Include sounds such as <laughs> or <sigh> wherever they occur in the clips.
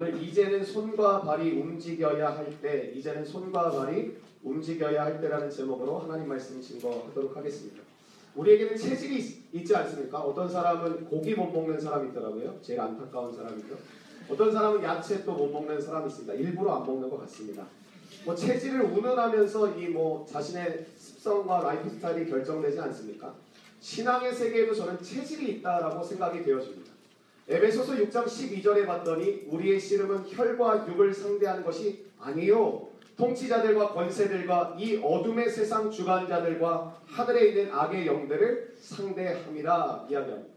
오늘 이제는 손과 발이 움직여야 할 때, 이제는 손과 발이 움직여야 할 때라는 제목으로 하나님 말씀 증거하도록 하겠습니다. 우리에게는 체질이 있, 있지 않습니까? 어떤 사람은 고기 못 먹는 사람이 있더라고요. 제일 안타까운 사람이죠. 어떤 사람은 야채 또 못 먹는 사람이 있습니다. 일부러 안 먹는 것 같습니다. 뭐 체질을 운운하면서 이 뭐 자신의 습성과 라이프 스타일이 결정되지 않습니까? 신앙의 세계에도 저는 체질이 있다라고 생각이 되어집니다. 에베소서 6장 12절에 봤더니 우리의 씨름은 혈과 육을 상대하는 것이 아니요 통치자들과 권세들과 이 어둠의 세상 주관자들과 하늘에 있는 악의 영들을 상대함이라 이야기합니다.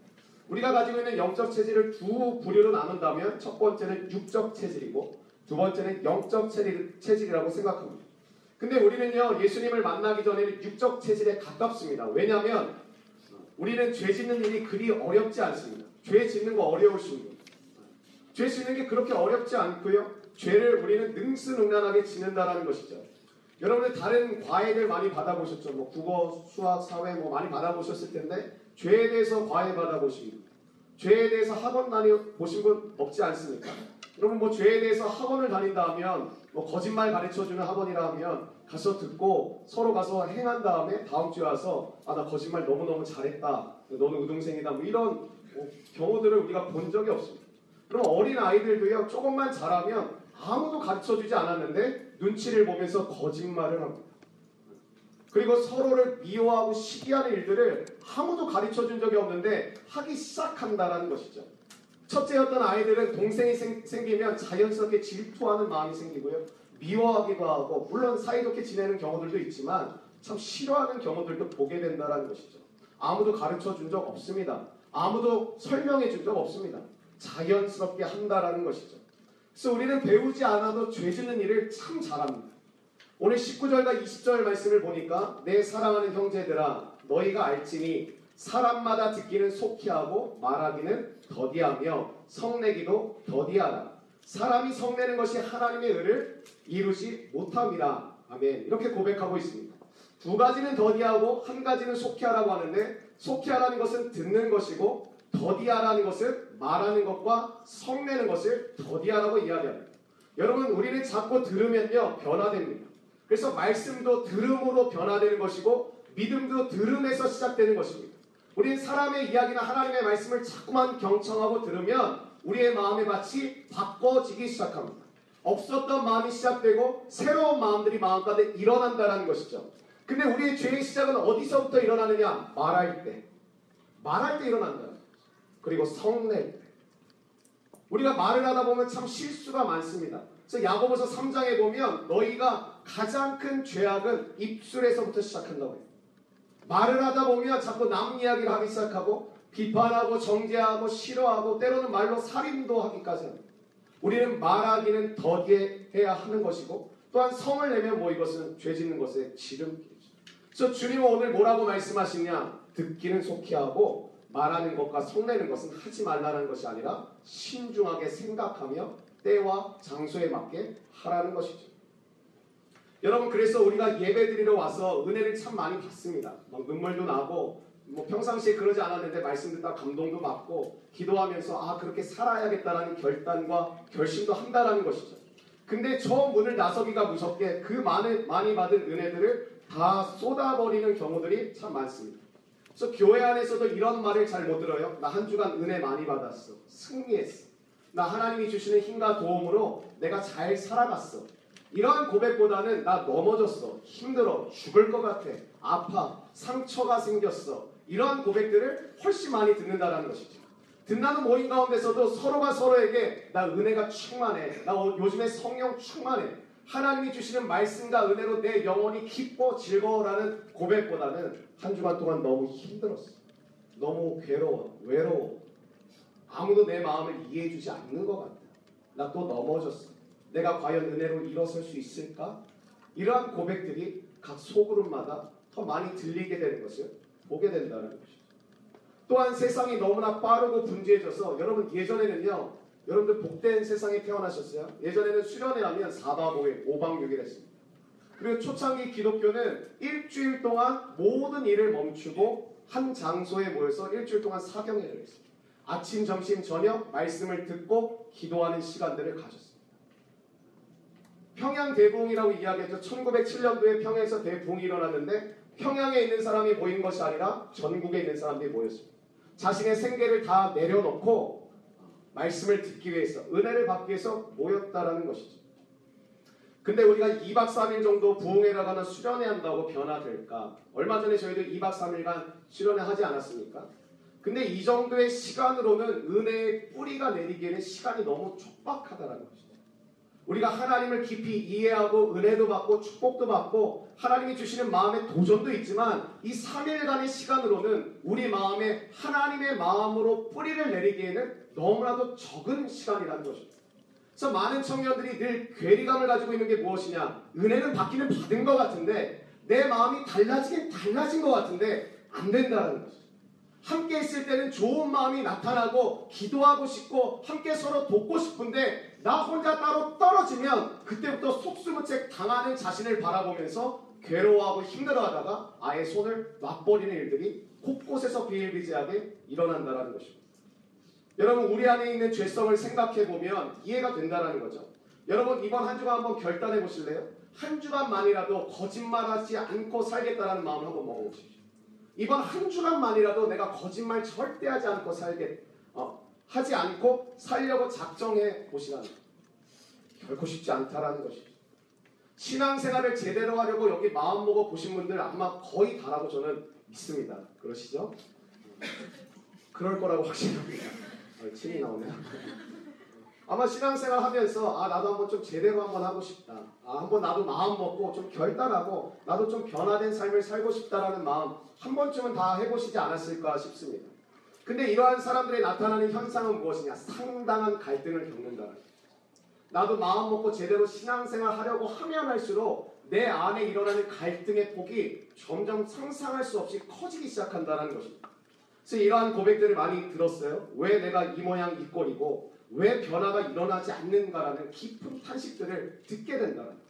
우리가 가지고 있는 영적 체질을 두 부류로 나눈다면 첫 번째는 육적 체질이고 두 번째는 영적 체질, 체질이라고 생각합니다. 근데 우리는요 예수님을 만나기 전에는 육적 체질에 가깝습니다. 왜냐하면 우리는 죄 짓는 일이 그리 어렵지 않습니다. 죄 짓는 거 어려우십니다. 죄 짓는 게 그렇게 어렵지 않고요. 죄를 우리는 능수능란하게 짓는다라는 것이죠. 여러분들 다른 과외를 많이 받아보셨죠? 뭐 국어, 수학, 사회 뭐 많이 받아보셨을 텐데 죄에 대해서 과외 받아보십니다. 죄에 대해서 학원 다녀 보신 분 없지 않습니까? 여러분 뭐 죄에 대해서 학원을 다닌다 하면 뭐 거짓말 가르쳐주는 학원이라 하면 가서 듣고 서로 가서 행한 다음에 다음 주에 와서 아 나 거짓말 너무너무 잘했다 너는 우등생이다 뭐 이런 뭐 경우들을 우리가 본 적이 없습니다. 그럼 어린 아이들도요 조금만 잘하면 아무도 가르쳐주지 않았는데 눈치를 보면서 거짓말을 합니다. 그리고 서로를 미워하고 시기하는 일들을 아무도 가르쳐준 적이 없는데 하기 시작한다라는 것이죠. 첫째였던 아이들은 동생이 생, 생기면 자연스럽게 질투하는 마음이 생기고요. 미워하기도 하고 물론 사이좋게 지내는 경우들도 있지만 참 싫어하는 경우들도 보게 된다는 것이죠. 아무도 가르쳐 준 적 없습니다. 아무도 설명해 준 적 없습니다. 자연스럽게 한다라는 것이죠. 그래서 우리는 배우지 않아도 죄 짓는 일을 참 잘합니다. 오늘 19절과 20절 말씀을 보니까 내 사랑하는 형제들아 너희가 알지니 사람마다 듣기는 속히 하고 말하기는 더디하며 성내기도 더디하라. 사람이 성내는 것이 하나님의 의를 이루지 못함이라. 아멘. 이렇게 고백하고 있습니다. 두 가지는 더디하고 한 가지는 속히 하라고 하는데 속히 하라는 것은 듣는 것이고 더디하라는 것은 말하는 것과 성내는 것을 더디하라고 이야기합니다. 여러분 우리는 자꾸 들으면요 변화됩니다. 그래서 말씀도 들음으로 변화되는 것이고 믿음도 들음에서 시작되는 것입니다. 우리는 사람의 이야기나 하나님의 말씀을 자꾸만 경청하고 들으면 우리의 마음의 밭이 바꿔지기 시작합니다. 없었던 마음이 시작되고 새로운 마음들이 마음 가운데 일어난다는 것이죠. 근데 우리의 죄의 시작은 어디서부터 일어나느냐? 말할 때. 말할 때 일어난다. 그리고 성낼 때. 우리가 말을 하다 보면 참 실수가 많습니다. 그래서 야고보서 3장에 보면 너희가 가장 큰 죄악은 입술에서부터 시작한다고 해요. 말을 하다 보면 자꾸 남 이야기를 하기 시작하고 비판하고 정죄하고 싫어하고 때로는 말로 살인도 하기까지 합니다. 우리는 말하기는 더디해야 하는 것이고 또한 성을 내면 뭐 이것은 죄 짓는 것의 지름길이죠. 그래서 주님은 오늘 뭐라고 말씀하시냐? 듣기는 속히 하고 말하는 것과 성내는 것은 하지 말라는 것이 아니라 신중하게 생각하며 때와 장소에 맞게 하라는 것이죠. 여러분 그래서 우리가 예배드리러 와서 은혜를 참 많이 받습니다. 막 눈물도 나고 뭐 평상시에 그러지 않았는데 말씀 듣다 감동도 받고 기도하면서 아 그렇게 살아야겠다라는 결단과 결심도 한다라는 것이죠. 근데 저 문을 나서기가 무섭게 그 많은 많이 받은 은혜들을 다 쏟아버리는 경우들이 참 많습니다. 그래서 교회 안에서도 이런 말을 잘 못 들어요. 나 한 주간 은혜 많이 받았어. 승리했어. 나 하나님이 주시는 힘과 도움으로 내가 잘 살아갔어. 이러한 고백보다는 나 넘어졌어. 힘들어. 죽을 것 같아. 아파. 상처가 생겼어. 이러한 고백들을 훨씬 많이 듣는다는 것이죠. 듣나는 모임 가운데서도 서로가 서로에게 나 은혜가 충만해. 나 요즘에 성령 충만해. 하나님이 주시는 말씀과 은혜로 내 영혼이 기뻐 즐거워라는 고백보다는 한 주간 동안 너무 힘들었어. 너무 괴로워. 외로워. 아무도 내 마음을 이해해주지 않는 것 같아. 나 또 넘어졌어. 내가 과연 은혜로 일어설 수 있을까? 이러한 고백들이 각 소그룹마다 더 많이 들리게 되는 것을 보게 된다는 것이죠. 또한 세상이 너무나 빠르고 분주해져서 여러분 예전에는요. 여러분들 복된 세상에 태어나셨어요? 예전에는 수련회 하면 4박 5일, 5박 6일 했습니다. 그리고 초창기 기독교는 일주일 동안 모든 일을 멈추고 한 장소에 모여서 일주일 동안 사경회를 했습니다. 아침, 점심, 저녁 말씀을 듣고 기도하는 시간들을 가졌습니다. 평양 대붕이라고 이야기했죠. 1907년도에 평양에서 대붕이 일어났는데 평양에 있는 사람이 모인 것이 아니라 전국에 있는 사람들이 모였습니다. 자신의 생계를 다 내려놓고 말씀을 듣기 위해서 은혜를 받기 위해서 모였다라는 것이죠. 근데 우리가 2박 3일 정도 부흥회 나가나 수련회 한다고 변화될까? 얼마 전에 저희도 2박 3일간 수련회 하지 않았습니까? 근데 이 정도의 시간으로는 은혜의 뿌리가 내리기에는 시간이 너무 촉박하다라는 것이죠. 우리가 하나님을 깊이 이해하고 은혜도 받고 축복도 받고 하나님이 주시는 마음의 도전도 있지만 이 3일간의 시간으로는 우리 마음에 하나님의 마음으로 뿌리를 내리기에는 너무나도 적은 시간이라는 것입니다. 그래서 많은 청년들이 늘 괴리감을 가지고 있는 게 무엇이냐? 은혜는 받기는 받은 것 같은데 내 마음이 달라지긴 달라진 것 같은데 안 된다는 거죠. 함께 있을 때는 좋은 마음이 나타나고 기도하고 싶고 함께 서로 돕고 싶은데 나 혼자 따로 떨어지면 그때부터 속수무책 당하는 자신을 바라보면서 괴로워하고 힘들어하다가 아예 손을 놔버리는 일들이 곳곳에서 비일비재하게 일어난다는 것입니다. 여러분 우리 안에 있는 죄성을 생각해 보면 이해가 된다는 거죠. 여러분 이번 한 주간 한번 결단해 보실래요? 한 주간만이라도 거짓말하지 않고 살겠다라는 마음을 한번 먹어보십시오. 이번 한 주간만이라도 내가 거짓말 절대 하지 않고 살겠, 어, 하지 않고 살려고 작정해 보시라는. 결코 쉽지 않다라는 것이죠. 신앙생활을 제대로 하려고 여기 마음 먹어 보신 분들 아마 거의 다라고 저는 믿습니다. 그러시죠? 그럴 거라고 확신합니다. 어, 침이 나오네요. 아마 신앙생활 하면서 아 나도 한번 좀 제대로 한번 하고 싶다. 아 한번 나도 마음 먹고 좀 결단하고 나도 좀 변화된 삶을 살고 싶다라는 마음 한 번쯤은 다 해보시지 않았을까 싶습니다. 근데 이러한 사람들의 나타나는 현상은 무엇이냐? 상당한 갈등을 겪는다는. 나도 마음 먹고 제대로 신앙생활 하려고 하면 할수록 내 안에 일어나는 갈등의 폭이 점점 상상할 수 없이 커지기 시작한다는 것입니다. 그래서 이러한 고백들을 많이 들었어요. 왜 내가 이 모양 이 꼴이고 왜 변화가 일어나지 않는가라는 깊은 탄식들을 듣게 된다는 거죠.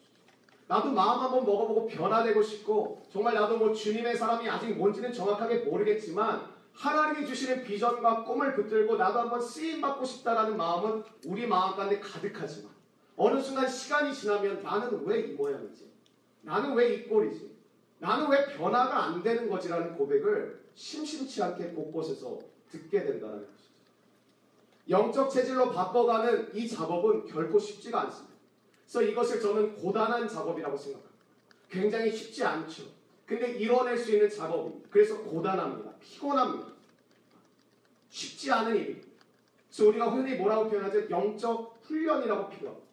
나도 마음 한번 먹어보고 변화되고 싶고 정말 나도 뭐 주님의 사람이 아직 뭔지는 정확하게 모르겠지만 하나님이 주시는 비전과 꿈을 붙들고 나도 한번 쓰임 받고 싶다라는 마음은 우리 마음 가운데 가득하지만 어느 순간 시간이 지나면 나는 왜 이 모양이지? 나는 왜 이 꼴이지? 나는 왜 변화가 안 되는 거지라는 고백을 심심치 않게 곳곳에서 듣게 된다는 것이죠. 영적 체질로 바꿔가는 이 작업은 결코 쉽지가 않습니다. 그래서 이것을 저는 고단한 작업이라고 생각합니다. 굉장히 쉽지 않죠. 근데 이뤄낼 수 있는 작업입니다. 그래서 고단합니다. 피곤합니다. 쉽지 않은 일입니다. 그래서 우리가 흔히 뭐라고 표현하죠? 영적 훈련이라고 필요합니다.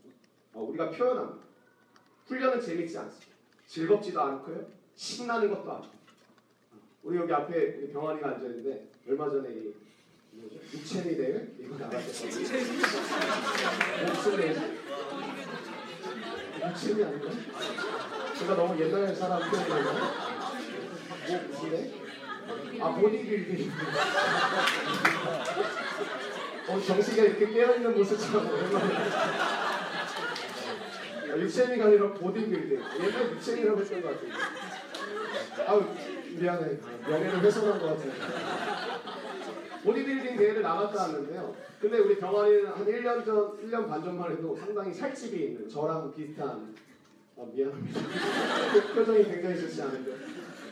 어, 우리가 표현합니다. 훈련은 재밌지 않습니다. 즐겁지도 않고요. 신나는 것도 아니고. 우리 여기 앞에 병환이가 앉아있는데 얼마 전에 이 뭐죠? 육체미 대회 이거 나갔었어요. 목소리 육체미 아닌가? 제가 너무 옛날 사람 표현이라서 뭐 무슨데? 아 보디빌딩. 어 정식이 이렇게 깨어있는 모습처럼 오랜만에. 아, 육체미가 아니라 보디빌딩. 옛날 육체미라고 했던 것 같은데. 아우 미안해. 명예를 훼손한 것 같은데. 보디빌딩 대회를 나갔다 왔는데요. 근데 우리 병아리는 한 1년 전, 1년 반 전만 해도 상당히 살집이 있는 저랑 비슷한 아, 미안합니다. <laughs> 표정이 굉장히 좋지 않은데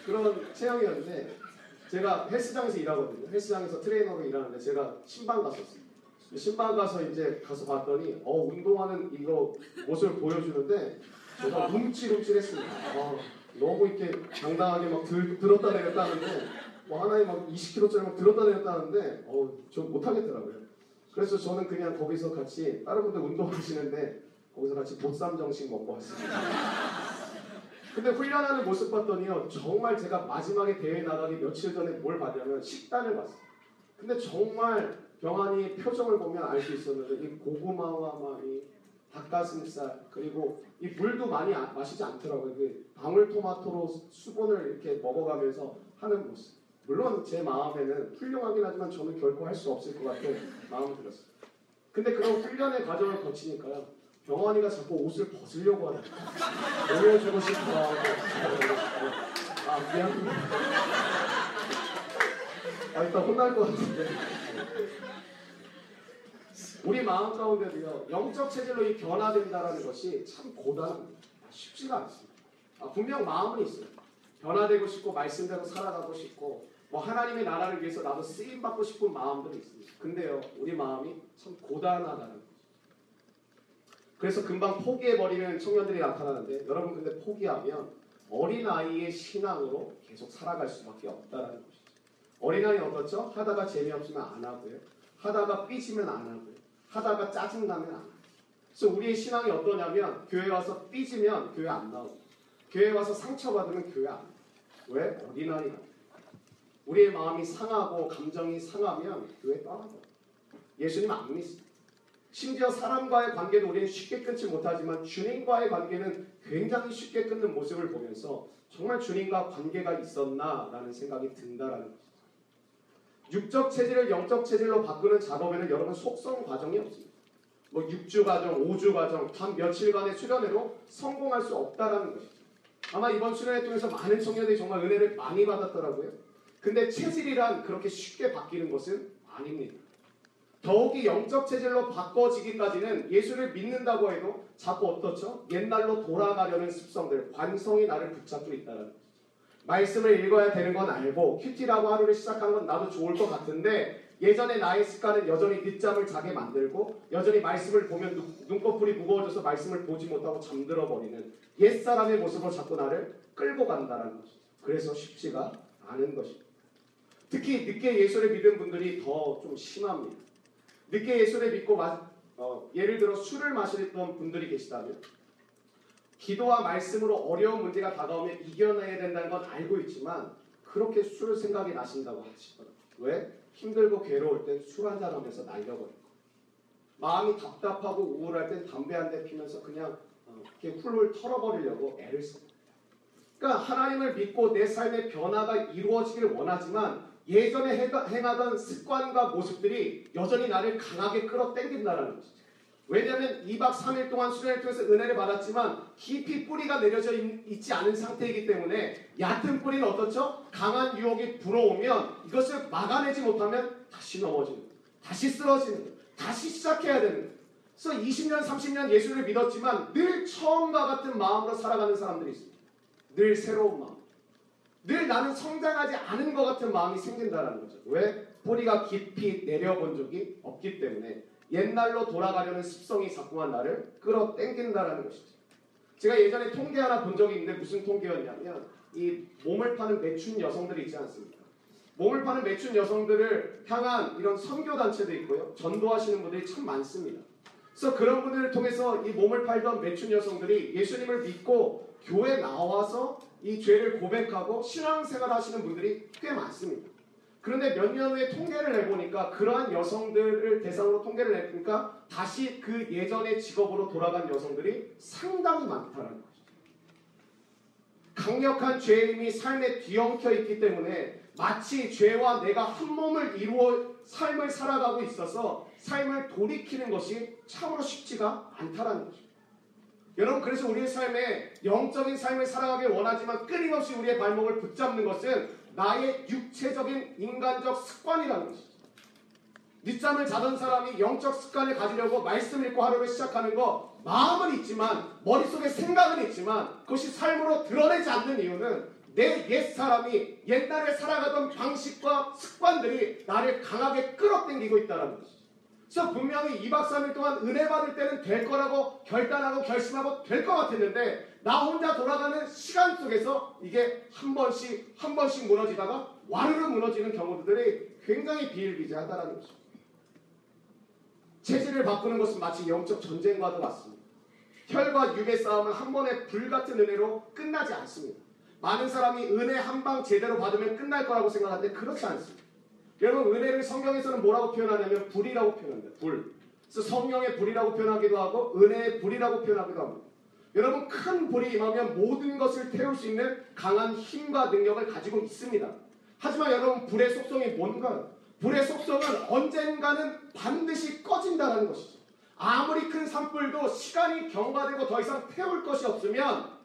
그런 체형이었는데 제가 헬스장에서 일하거든요. 헬스장에서 트레이너로 일하는데 제가 신방 갔었어요. 신방 가서 이제 가서 봤더니 어 운동하는 이거 모습을 보여주는데 제가 움찔움찔했습니다. 어, 너무 이렇게 당당하게 막 들, 들었다 내렸다 하는데 뭐 하나에 막 20kg짜리 막 들었다 내렸다 하는데 어, 좀 못하겠더라고요. 그래서 저는 그냥 거기서 같이 다른 분들 운동하시는데 거기서 같이 보쌈 정식 먹고 왔습니다. 근데 훈련하는 모습 봤더니요 정말 제가 마지막에 대회 나가기 며칠 전에 뭘 봤냐면 식단을 봤어요. 근데 정말 병환이 표정을 보면 알 수 있었는데 이 고구마와 막이 닭가슴살 그리고 이 물도 많이 아- 마시지 않더라고요. 그 방울토마토로 수분을 이렇게 먹어가면서 하는 모습. 물론 제 마음에는 훌륭하긴 하지만 저는 결코 할 수 없을 것 같은 마음이 들었어요. 근데 그런 훈련의 과정을 거치니까요. 병원이가 자꾸 옷을 벗으려고 하는. 보여주고 싶어 아 미안합니다. 아 일단 혼날 것 같은데 우리 마음 가운데도요 영적 체질로 이 변화된다라는 것이 참 고단합니다. 쉽지가 않습니다. 아, 분명 마음은 있어요. 변화되고 싶고 말씀대로 살아가고 싶고 뭐 하나님의 나라를 위해서 나도 쓰임 받고 싶은 마음들이 있습니다. 근데요 우리 마음이 참 고단하다는. 그래서 금방 포기해 버리는 청년들이 나타나는데 여러분 근데 포기하면 어린 아이의 신앙으로 계속 살아갈 수밖에 없다라는 것이죠. 어린 아이 어떻죠? 하다가 재미없으면 안 하고요. 하다가 삐지면 안 하고요. 하다가 짜증나면 안 하고요. 그래서 우리의 신앙이 어떠냐면 교회 와서 삐지면 교회 안 나오고 교회 와서 상처받으면 교회 안 나오고 왜? 어린아이가 우리의 마음이 상하고 감정이 상하면 교회 떠나고 예수님 안 믿습니다. 심지어 사람과의 관계도 우리는 쉽게 끊지 못하지만 주님과의 관계는 굉장히 쉽게 끊는 모습을 보면서 정말 주님과 관계가 있었나라는 생각이 든다라는 것이죠. 육적 체질을 영적 체질로 바꾸는 작업에는 여러분 속성 과정이 없습니다. 뭐 6주 과정, 5주 과정, 단 며칠간의 수련회로 성공할 수 없다라는 것이죠. 아마 이번 수련회 통해서 많은 청년들이 정말 은혜를 많이 받았더라고요. 근데 체질이란 그렇게 쉽게 바뀌는 것은 아닙니다. 더욱이 영적 체질로 바꿔지기까지는 예수를 믿는다고 해도 자꾸 어떻죠? 옛날로 돌아가려는 습성들, 관성이 나를 붙잡고 있다는. 말씀을 읽어야 되는 건 알고 큐티라고 하루를 시작한 건 나도 좋을 것 같은데 예전에 나의 습관은 여전히 늦잠을 자게 만들고 여전히 말씀을 보면 눈,꺼풀이 무거워져서 말씀을 보지 못하고 잠들어 버리는 옛사람의 모습으로 자꾸 나를 끌고 간다는 것이죠. 그래서 쉽지가 않은 것입니다. 특히 늦게 예수를 믿은 분들이 더 좀 심합니다. 늦게 예수를 믿고 마, 어, 예를 들어 술을 마시던 분들이 계시다면 기도와 말씀으로 어려운 문제가 다가오면 이겨내야 된다는 건 알고 있지만 그렇게 술 생각이 나신다고 하시더라고요. 왜? 힘들고 괴로울 땐 술 한 잔 하면서 날려버리고 마음이 답답하고 우울할 땐 담배 한 대 피면서 그냥 어, 이렇게 훌훌 털어버리려고 애를 씁니다. 그러니까 하나님을 믿고 내 삶의 변화가 이루어지기를 원하지만 예전에 행하던 습관과 모습들이 여전히 나를 강하게 끌어당긴다는 것이죠. 왜냐하면 2박 3일 동안 수련을 통해서 은혜를 받았지만 깊이 뿌리가 내려져 있, 지 않은 상태이기 때문에 얕은 뿌리는 어떻죠? 강한 유혹이 불어오면 이것을 막아내지 못하면 다시 넘어지는. 다시 쓰러지는. 다시 시작해야 되는. 그래서 20년, 30년 예수를 믿었지만 늘 처음과 같은 마음으로 살아가는 사람들이 있습니다. 늘 새로운 마음. 늘 나는 성장하지 않은 것 같은 마음이 생긴다는 거죠. 왜? 뿌리가 깊이 내려본 적이 없기 때문에 옛날로 돌아가려는 습성이 자꾸만 나를 끌어당긴다는 것이죠. 제가 예전에 통계 하나 본 적이 있는데 무슨 통계였냐면 이 몸을 파는 매춘 여성들이 있지 않습니까? 몸을 파는 매춘 여성들을 향한 이런 선교 단체도 있고요. 전도하시는 분들이 참 많습니다. 그래서 그런 분들을 통해서 이 몸을 팔던 매춘 여성들이 예수님을 믿고 교회 나와서 이 죄를 고백하고 신앙생활 하시는 분들이 꽤 많습니다. 그런데 몇 년 후에 통계를 내보니까 그러한 여성들을 대상으로 통계를 내보니까 다시 그 예전의 직업으로 돌아간 여성들이 상당히 많다는 것이죠. 강력한 죄의 힘이 삶에 뒤엉켜 있기 때문에 마치 죄와 내가 한 몸을 이루어 삶을 살아가고 있어서 삶을 돌이키는 것이 참으로 쉽지가 않다는 것입니다. 여러분 그래서 우리의 삶에 영적인 삶을 살아가길 원하지만 끊임없이 우리의 발목을 붙잡는 것은 나의 육체적인 인간적 습관이라는 것이죠. 늦잠을 자던 사람이 영적 습관을 가지려고 말씀 읽고 하루를 시작하는 거 마음은 있지만 머릿속에 생각은 있지만 그것이 삶으로 드러내지 않는 이유는 내 옛 사람이 옛날에 살아가던 방식과 습관들이 나를 강하게 끌어당기고 있다는 것이죠. 그래서 분명히 2박 3일 동안 은혜 받을 때는 될 거라고 결단하고 결심하고 될 것 같았는데 나 혼자 돌아가는 시간 속에서 이게 한 번씩 한 번씩 무너지다가 와르르 무너지는 경우들이 굉장히 비일비재하다는 것입니다. 체질을 바꾸는 것은 마치 영적 전쟁과도 같습니다. 혈과 육의 싸움은 한 번의 불같은 은혜로 끝나지 않습니다. 많은 사람이 은혜 한 방 제대로 받으면 끝날 거라고 생각하는데 그렇지 않습니다. 여러분 은혜를 성경에서는 뭐라고 표현하냐면 불이라고 표현합니다. 불. 그래서 성령의 불이라고 표현하기도 하고 은혜의 불이라고 표현하기도 합니다. 여러분 큰 불이 임하면 모든 것을 태울 수 있는 강한 힘과 능력을 가지고 있습니다. 하지만 여러분 불의 속성이 뭔가요? 불의 속성은 언젠가는 반드시 꺼진다는 것이죠. 아무리 큰 산불도 시간이 경과되고 더 이상 태울 것이 없으면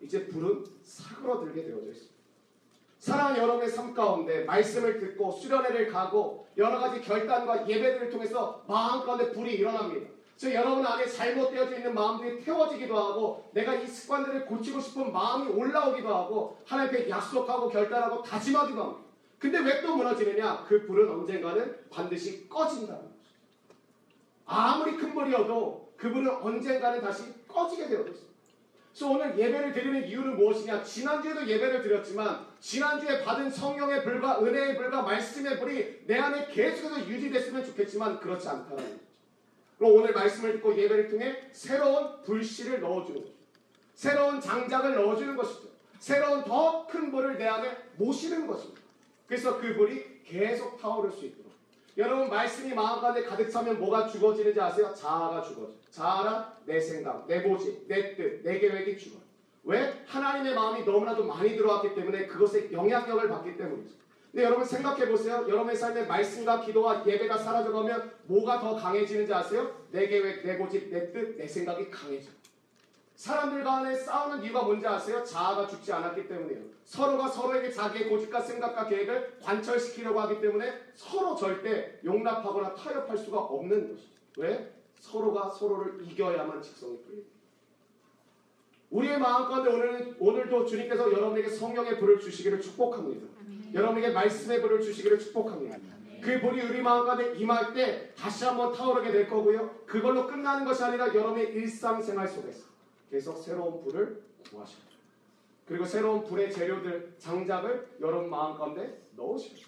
이제 불은 사그러들게 되어져 있습니다. 사랑하는 여러분의 삶 가운데 말씀을 듣고 수련회를 가고 여러 가지 결단과 예배들을 통해서 마음 가운데 불이 일어납니다. 즉 여러분 안에 잘못되어져 있는 마음들이 태워지기도 하고 내가 이 습관들을 고치고 싶은 마음이 올라오기도 하고 하나님께 약속하고 결단하고 다짐하기도 합니다. 근데 왜 또 무너지느냐? 그 불은 언젠가는 반드시 꺼진다는 거죠. 아무리 큰 불이어도 그 불은 언젠가는 다시 꺼지게 되어 있습니다. 그래서 오늘 예배를 드리는 이유는 무엇이냐? 지난주에도 예배를 드렸지만 지난주에 받은 성령의 불과 은혜의 불과 말씀의 불이 내 안에 계속해서 유지됐으면 좋겠지만 그렇지 않다는 거죠. 그럼 오늘 말씀을 듣고 예배를 통해 새로운 불씨를 넣어주는 거죠. 새로운 장작을 넣어주는 것이죠. 새로운 더 큰 불을 내 안에 모시는 것입니다. 그래서 그 불이 계속 타오를 수 있도록. 여러분 말씀이 마음 가운데 가득 차면 뭐가 죽어지는지 아세요? 자아가 죽어져. 자아라 내 생각, 내 모집, 내 뜻, 내 계획이 죽어. 왜? 하나님의 마음이 너무나도 많이 들어왔기 때문에 그것에 영향력을 받기 때문이죠. 근데 여러분 생각해 보세요. 여러분의 삶에 말씀과 기도와 예배가 사라져가면 뭐가 더 강해지는지 아세요? 내 계획, 내 고집, 내 뜻, 내 생각이 강해져. 사람들 간에 싸우는 이유가 뭔지 아세요? 자아가 죽지 않았기 때문이에요. 서로가 서로에게 자기의 고집과 생각과 계획을 관철시키려고 하기 때문에 서로 절대 용납하거나 타협할 수가 없는 것이죠. 왜? 서로가 서로를 이겨야만 직성이 풀립니다. 우리의 마음 가운데 오늘은, 오늘도 주님께서 여러분에게 성령의 불을 주시기를 축복합니다. 여러분에게 말씀의 불을 주시기를 축복합니다. 그 불이 우리 마음 가운데 임할 때 다시 한번 타오르게 될 거고요. 그걸로 끝나는 것이 아니라 여러분의 일상생활 속에서 계속 새로운 불을 구하셔야 돼요. 그리고 새로운 불의 재료들, 장작을 여러분 마음 가운데 넣으셔야 돼요.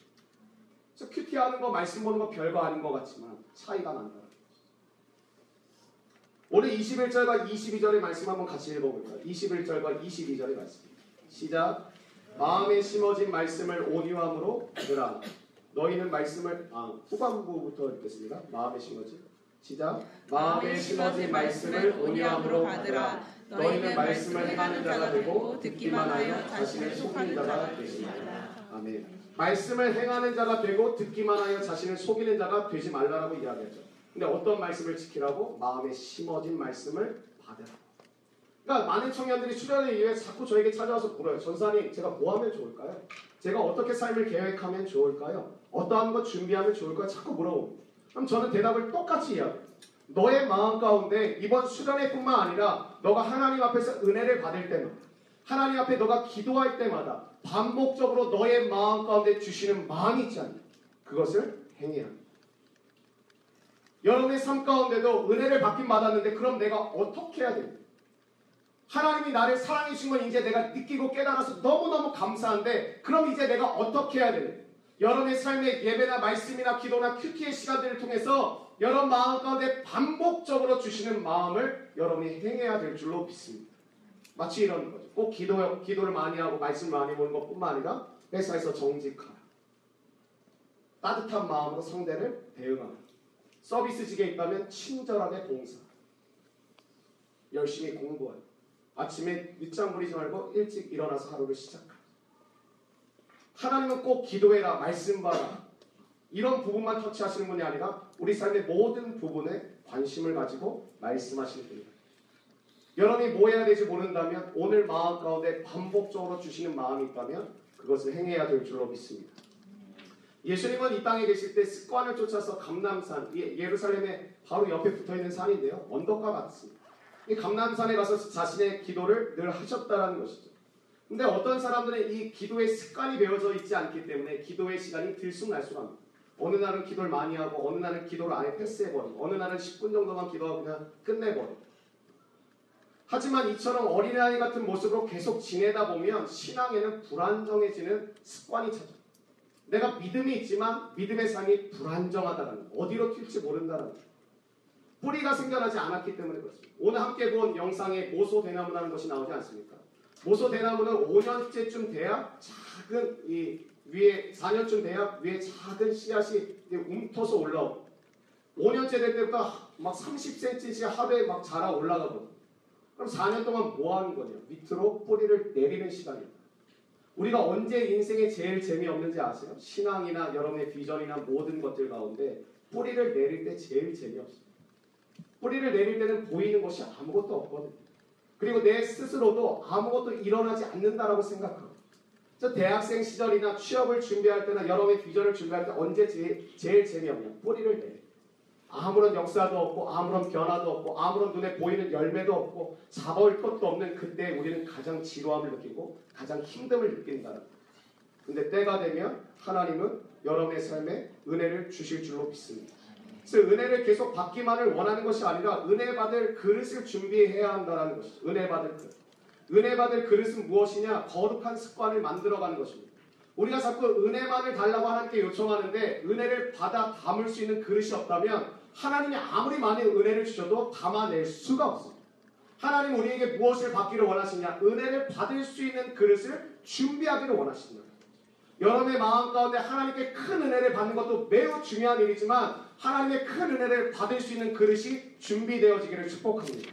그래서 큐티하는 거, 말씀 보는 거 별거 아닌 것 같지만 차이가 난다. 오늘 21절과 22절의 말씀 한번 같이 읽어볼까요? 21절과 22절의 말씀. 시작. 마음에 심어진 말씀을 온유함으로 들으라. 너희는 말씀을 아, 후반부부터 읽겠습니다. 마음에 심어진 시작. 마음에 심어진 말씀을 온유함으로 받으라. 너희는 말씀을 행하는 자가 되고 듣기만 하여 자신을 속이는 자가 되시리라. 아멘. 말씀을 행하는 자가 되고 듣기만 하여 자신을 속이는 자가 되지 말라라고 이야기하죠. 근데 어떤 말씀을 지키라고? 마음에 심어진 말씀을 받으라. 그러니까 많은 청년들이 수련회 이후에 자꾸 저에게 찾아와서 물어요. 전사님, 제가 뭐 하면 좋을까요? 제가 어떻게 삶을 계획하면 좋을까요? 어떠한 것 준비하면 좋을까요? 자꾸 물어봅니다. 그럼 저는 대답을 똑같이 이야기해요. 너의 마음 가운데 이번 수련회뿐만 아니라 너가 하나님 앞에서 은혜를 받을 때마다 하나님 앞에 너가 기도할 때마다 반복적으로 너의 마음 가운데 주시는 마음이 않냐? 그것을 합니다. 여러분의 삶 가운데도 은혜를 받긴 받았는데 그럼 내가 어떻게 해야 됩니까? 하나님이 나를 사랑해 주신 건 이제 내가 느끼고 깨달아서 너무너무 감사한데 그럼 이제 내가 어떻게 해야 되는 여러분의 삶의 예배나 말씀이나 기도나 큐티의 시간들을 통해서 여러분 마음 가운데 반복적으로 주시는 마음을 여러분이 행해야 될 줄로 믿습니다. 마치 이런 거죠. 꼭 기도, 기도를 많이 하고 말씀 많이 보는 것뿐만 아니라 회사에서 정직하라. 따뜻한 마음으로 상대를 대응하라. 서비스직에 있다면 친절하게 봉사. 열심히 공부하라. 아침에 늦잠 부리지 말고 일찍 일어나서 하루를 시작하라. 하나님은 꼭 기도해라, 말씀 봐라. 이런 부분만 터치하시는 분이 아니라 우리 삶의 모든 부분에 관심을 가지고 말씀하시는 분이다. 여러분이 뭐 해야 될지 모른다면 오늘 마음 가운데 반복적으로 주시는 마음이 있다면 그것을 행해야 될 줄로 믿습니다. 예수님은 이 땅에 계실 때 습관을 쫓아서 감남산, 예, 예루살렘에 바로 옆에 붙어 있는 산인데요. 언덕과 같습니다. 이 감남산에 가서 자신의 기도를 늘 하셨다라는 것이죠. 근데 어떤 사람들은 이 기도의 습관이 배워져 있지 않기 때문에 기도의 시간이 들쑥날쑥합니다. 어느 날은 기도를 많이 하고 어느 날은 기도를 아예 패스해버리고 어느 날은 10분 정도만 기도하고 그냥 끝내버리고 하지만 이처럼 어린아이 같은 모습으로 계속 지내다 보면 신앙에는 불안정해지는 습관이 찾아 내가 믿음이 있지만 믿음의 삶이 불안정하다는 거. 어디로 튈지 모른다는 거. 뿌리가 생겨나지 않았기 때문에 그렇습니다. 오늘 함께 본 영상에 모소 대나무라는 것이 나오지 않습니까? 모소 대나무는 5년째쯤 돼야 작은 이 위에 4년쯤 돼야 위에 작은 씨앗이 움터서 올라오고 5년째 될 때부터 막 30cm씩 하루에 막 자라 올라가거든. 그럼 4년 동안 뭐 하는 거냐? 밑으로 뿌리를 내리는 시간입니다. 우리가 언제 인생에 제일 재미없는지 아세요? 신앙이나 여러분의 비전이나 모든 것들 가운데 뿌리를 내릴 때 제일 재미없어요. 뿌리를 내릴 때는 보이는 것이 아무것도 없거든요. 그리고 내 스스로도 아무것도 일어나지 않는다라고 생각하고 저 대학생 시절이나 취업을 준비할 때나 여러분의 비전을 준비할 때 언제 제일, 제일 재미없냐? 뿌리를 내. 아무런 역사도 없고 아무런 변화도 없고 아무런 눈에 보이는 열매도 없고 잡아올 것도 없는 그때 우리는 가장 지루함을 느끼고 가장 힘듦을 느낀다. 근데 때가 되면 하나님은 여러분의 삶에 은혜를 주실 줄로 믿습니다. 그래서 은혜를 계속 받기만을 원하는 것이 아니라 은혜 받을 그릇을 준비해야 한다는 것이죠. 은혜 받을 그릇. 은혜 받을 그릇은 무엇이냐? 거룩한 습관을 만들어가는 것입니다. 우리가 자꾸 은혜만을 달라고 하나님께 요청하는데 은혜를 받아 담을 수 있는 그릇이 없다면 하나님이 아무리 많은 은혜를 주셔도 담아낼 수가 없습니다. 하나님 우리에게 무엇을 받기를 원하시냐? 은혜를 받을 수 있는 그릇을 준비하기를 원하십니다. 여러분의 마음 가운데 하나님께 큰 은혜를 받는 것도 매우 중요한 일이지만 하나님의 큰 은혜를 받을 수 있는 그릇이 준비되어지기를 축복합니다.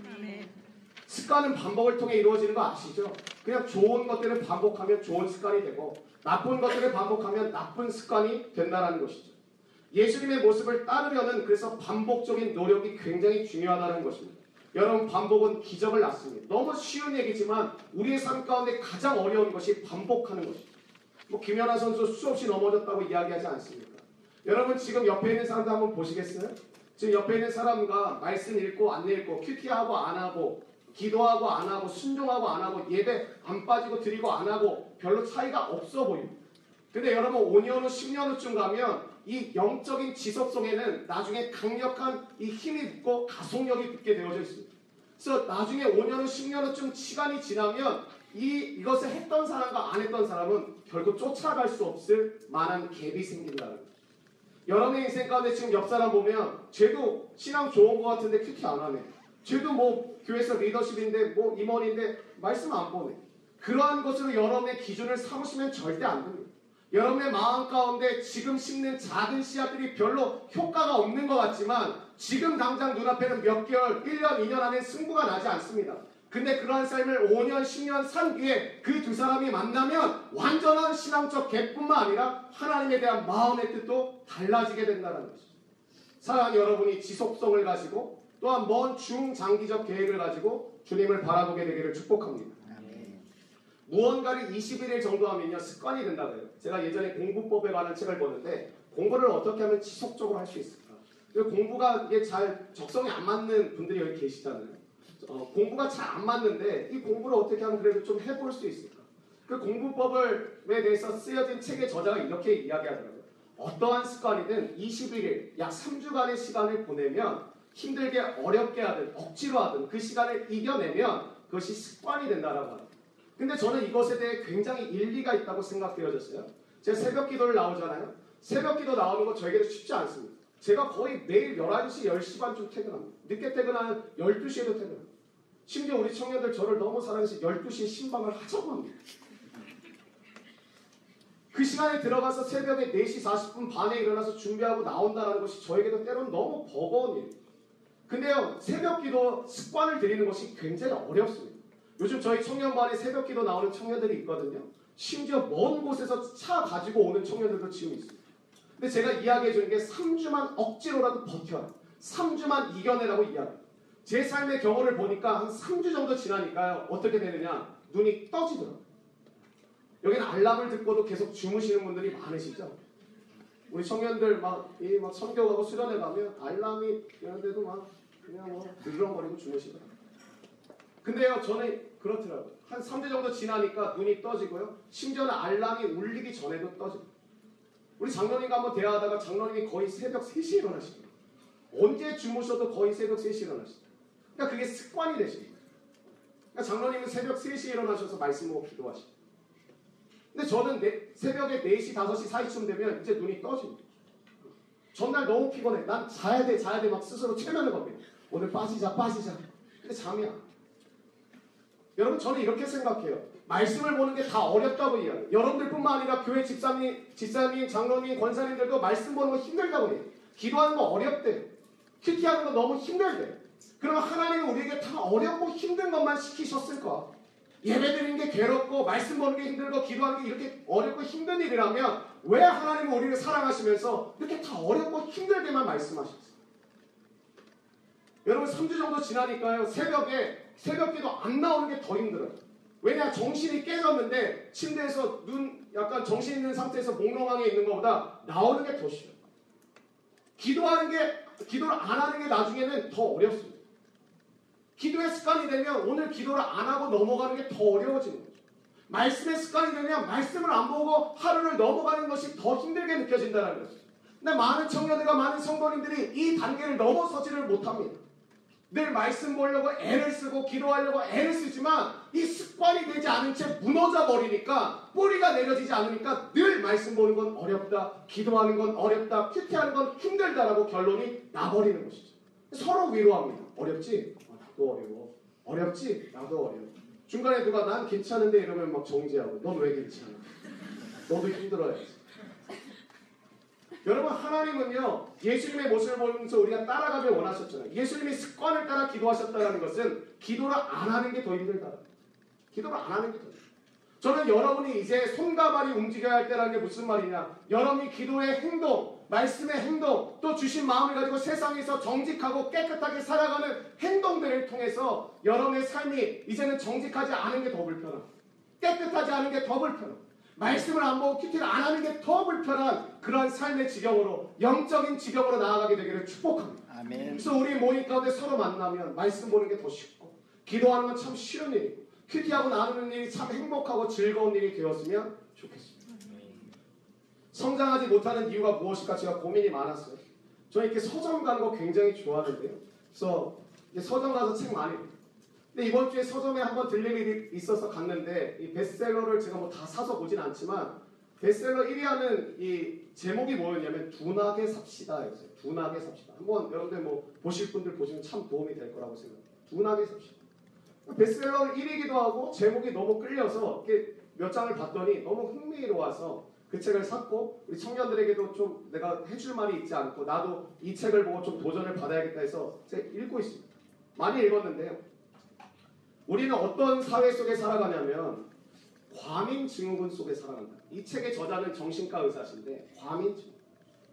습관은 반복을 통해 이루어지는 거 아시죠? 그냥 좋은 것들을 반복하면 좋은 습관이 되고 나쁜 것들을 반복하면 나쁜 습관이 된다는 것이죠. 예수님의 모습을 따르려는 그래서 반복적인 노력이 굉장히 중요하다는 것입니다. 여러분 반복은 기적을 낳습니다. 너무 쉬운 얘기지만 우리의 삶 가운데 가장 어려운 것이 반복하는 것입니다. 뭐 김연아 선수 수없이 넘어졌다고 이야기하지 않습니까? 여러분 지금 옆에 있는 사람도 한번 보시겠어요? 지금 옆에 있는 사람과 말씀 읽고 안 읽고 큐티하고 안 하고 기도하고 안 하고 순종하고 안 하고 예배 안 빠지고 드리고 안 하고 별로 차이가 없어 보입니다. 근데 여러분 5년 후 10년 후쯤 가면 이 영적인 지속성에는 나중에 강력한 이 힘이 붙고 가속력이 붙게 되어져 있습니다. 그래서 나중에 5년 후 10년 후쯤 시간이 지나면 이 이것을 했던 사람과 안 했던 사람은 결국 쫓아갈 수 없을 만한 갭이 생긴다는. 여러분의 인생 가운데 지금 옆 사람 보면 쟤도 신앙 좋은 것 같은데 큐티 안 하네. 쟤도 뭐 교회에서 리더십인데 뭐 임원인데 말씀 안 보내. 그러한 것으로 여러분의 기준을 삼으시면 절대 안 됩니다. 여러분의 마음 가운데 지금 심는 작은 씨앗들이 별로 효과가 없는 것 같지만 지금 당장 눈앞에는 몇 개월, 1년, 2년 안에 승부가 나지 않습니다. 근데 그러한 삶을 5년, 10년 산 뒤에 그 두 사람이 만나면 완전한 신앙적 갭뿐만 아니라 하나님에 대한 마음의 뜻도 달라지게 된다는 것이죠. 사랑하는 여러분이 지속성을 가지고 또한 먼 중장기적 계획을 가지고 주님을 바라보게 되기를 축복합니다. 무언가를 21일 정도 하면요 습관이 된다고 해요. 제가 예전에 공부법에 관한 책을 보는데 공부를 어떻게 하면 지속적으로 할 수 있을까? 공부가 이게 잘 적성에 안 맞는 분들이 여기 계시잖아요. 어, 공부가 잘 안 맞는데 이 공부를 어떻게 하면 그래도 좀 해볼 수 있을까? 그 공부법을에 대해서 쓰여진 책의 저자가 이렇게 이야기하더라고요. 어떠한 습관이든 21일, 약 3주간의 시간을 보내면 힘들게 어렵게 하든 억지로 하든 그 시간을 이겨내면 그것이 습관이 된다라고 합니다. 근데 저는 이것에 대해 굉장히 일리가 있다고 생각되어졌어요. 제가 새벽 기도를 나오잖아요. 새벽 기도 나오는 거 저에게도 쉽지 않습니다. 제가 거의 매일 11시, 10시 반쯤 퇴근합니다. 늦게 퇴근하면 12시에도 퇴근합니다. 심지어 우리 청년들 저를 너무 사랑해서 12시에 신방을 하자고 합니다. 그 시간에 들어가서 새벽에 4시 40분 반에 일어나서 준비하고 나온다는 것이 저에게도 때로는 너무 버거운 일이에요. 근데요, 새벽 기도 습관을 들이는 것이 굉장히 어렵습니다. 요즘 저희 청년반에 새벽 기도 나오는 청년들이 있거든요. 심지어 먼 곳에서 차 가지고 오는 청년들도 지금 있습니다. 근데 제가 이야기해 주는 게 3주만 억지로라도 버텨라. 3주만 이겨내라고 이야기. 제 삶의 경험을 보니까 한 3주 정도 지나니까요. 어떻게 되느냐. 눈이 떠지더라고요. 여기는 알람을 듣고도 계속 주무시는 분들이 많으시죠? 우리 청년들 막, 이막 선교 가고 수련회 가면 알람이 이런 데도 막 그냥 뭐 들렁거리고 주무시더라고요. 근데요, 저는 그렇더라고요. 한 3주 정도 지나니까 눈이 떠지고요. 심지어는 알람이 울리기 전에도 떠지고. 우리 장로님과 한번 대화하다가 장로님이 거의 새벽 3시에 일어나시더라고요. 언제 주무셔도 거의 새벽 3시에 일어나시더라고요. 그러니까 그게 습관이 되십니다. 그러니까 장로님은 새벽 3시에 일어나셔서 말씀 보고 기도하시고. 근데 저는 내, 새벽에 4시, 5시 사이쯤 되면 이제 눈이 떠집니다. 전날 너무 피곤해. 난 자야 돼, 자야 돼. 막 스스로 최면을 겁니다. 오늘 빠지자, 빠지자. 근데 잠이 안 여러분 저는 이렇게 생각해요. 말씀을 보는 게 다 어렵다고 이야기해요. 여러분들뿐만 아니라 교회 집사님, 집사님, 장로님, 권사님들도 말씀 보는 거 힘들다고 해요. 기도하는 거 어렵대. 큐티하는 거 너무 힘들대. 그러면 하나님은 우리에게 다 어렵고 힘든 것만 시키셨을까? 예배 드리는 게 괴롭고 말씀 보는 게 힘들고 기도하는 게 이렇게 어렵고 힘든 일이라면 왜 하나님은 우리를 사랑하시면서 이렇게 다 어렵고 힘들게만 말씀하셨어요? 여러분 3주 정도 지나니까요 새벽에 새벽 기도 안 나오는 게 더 힘들어요. 왜냐 정신이 깨졌는데 침대에서 눈 약간 정신 있는 상태에서 몽롱하게 있는 것보다 나오는 게더 쉬워요. 기도하는 게 기도를 안 하는 게 나중에는 더 어렵습니다. 기도의 습관이 되면 오늘 기도를 안 하고 넘어가는 게 더 어려워지는 거죠. 말씀의 습관이 되면 말씀을 안 보고 하루를 넘어가는 것이 더 힘들게 느껴진다는 거죠. 근데 많은 청년들과 많은 성도님들이 이 단계를 넘어서지를 못합니다. 늘 말씀 보려고 애를 쓰고 기도하려고 애를 쓰지만 이 습관이 되지 않은 채 무너져 버리니까 뿌리가 내려지지 않으니까 늘 말씀 보는 건 어렵다, 기도하는 건 어렵다, 큐티하는 건 힘들다라고 결론이 나버리는 것이죠. 서로 위로합니다. 어렵지? 어, 나도 어려워. 어렵지? 나도 어려워. 중간에 누가 난 괜찮은데 이러면 막 정지하고 넌 왜 괜찮아? 너도 힘들어야지. 여러분 하나님은요 예수님의 모습을 보면서 우리가 따라가길 원하셨잖아요. 예수님이 습관을 따라 기도하셨다는 것은 기도를 안 하는 게 더 힘들다. 기도를 안 하는 게더 힘들다. 저는 여러분이 이제 손과 발이 움직여야 할 때라는 게 무슨 말이냐? 여러분이 기도의 행동, 말씀의 행동, 또 주신 마음을 가지고 세상에서 정직하고 깨끗하게 살아가는 행동들을 통해서 여러분의 삶이 이제는 정직하지 않은 게 더 불편하고 깨끗하지 않은 게 더 불편하고 말씀을 안 보고 큐티를 안 하는 게 더 불편한 그러한 삶의 지경으로 영적인 지경으로 나아가게 되기를 축복합니다. 아멘. 그래서 우리 모임 가운데 서로 만나면 말씀 보는 게 더 쉽고 기도하는 건 참 쉬운 일이고 큐티하고 나누는 일이 참 행복하고 즐거운 일이 되었으면 좋겠습니다. 성장하지 못하는 이유가 무엇일까 제가 고민이 많았어요. 저는 이렇게 서점 가는 거 굉장히 좋아하는데요. 그래서 서점 가서 책 많이 읽어요. 근데 이번 주에 서점에 한번 들릴 일이 있어서 갔는데 이 베스트셀러를 제가 뭐 다 사서 보진 않지만 베스트셀러 1위 하는 이 제목이 뭐였냐면 둔하게 삽시다 였어요. 둔하게 삽시다. 한번 여러분들 뭐 보실 분들 보시면 참 도움이 될 거라고 생각해요. 둔하게 삽시다. 베스트셀러 1위기도 하고 제목이 너무 끌려서 몇 장을 봤더니 너무 흥미로워서 그 책을 샀고 우리 청년들에게도 좀 내가 해줄 말이 있지 않고 나도 이 책을 보고 좀 도전을 받아야겠다 해서 제가 읽고 있습니다. 많이 읽었는데요. 우리는 어떤 사회 속에 살아가냐면 과민 증후군 속에 살아간다. 이 책의 저자는 정신과 의사신데 과민 증후군.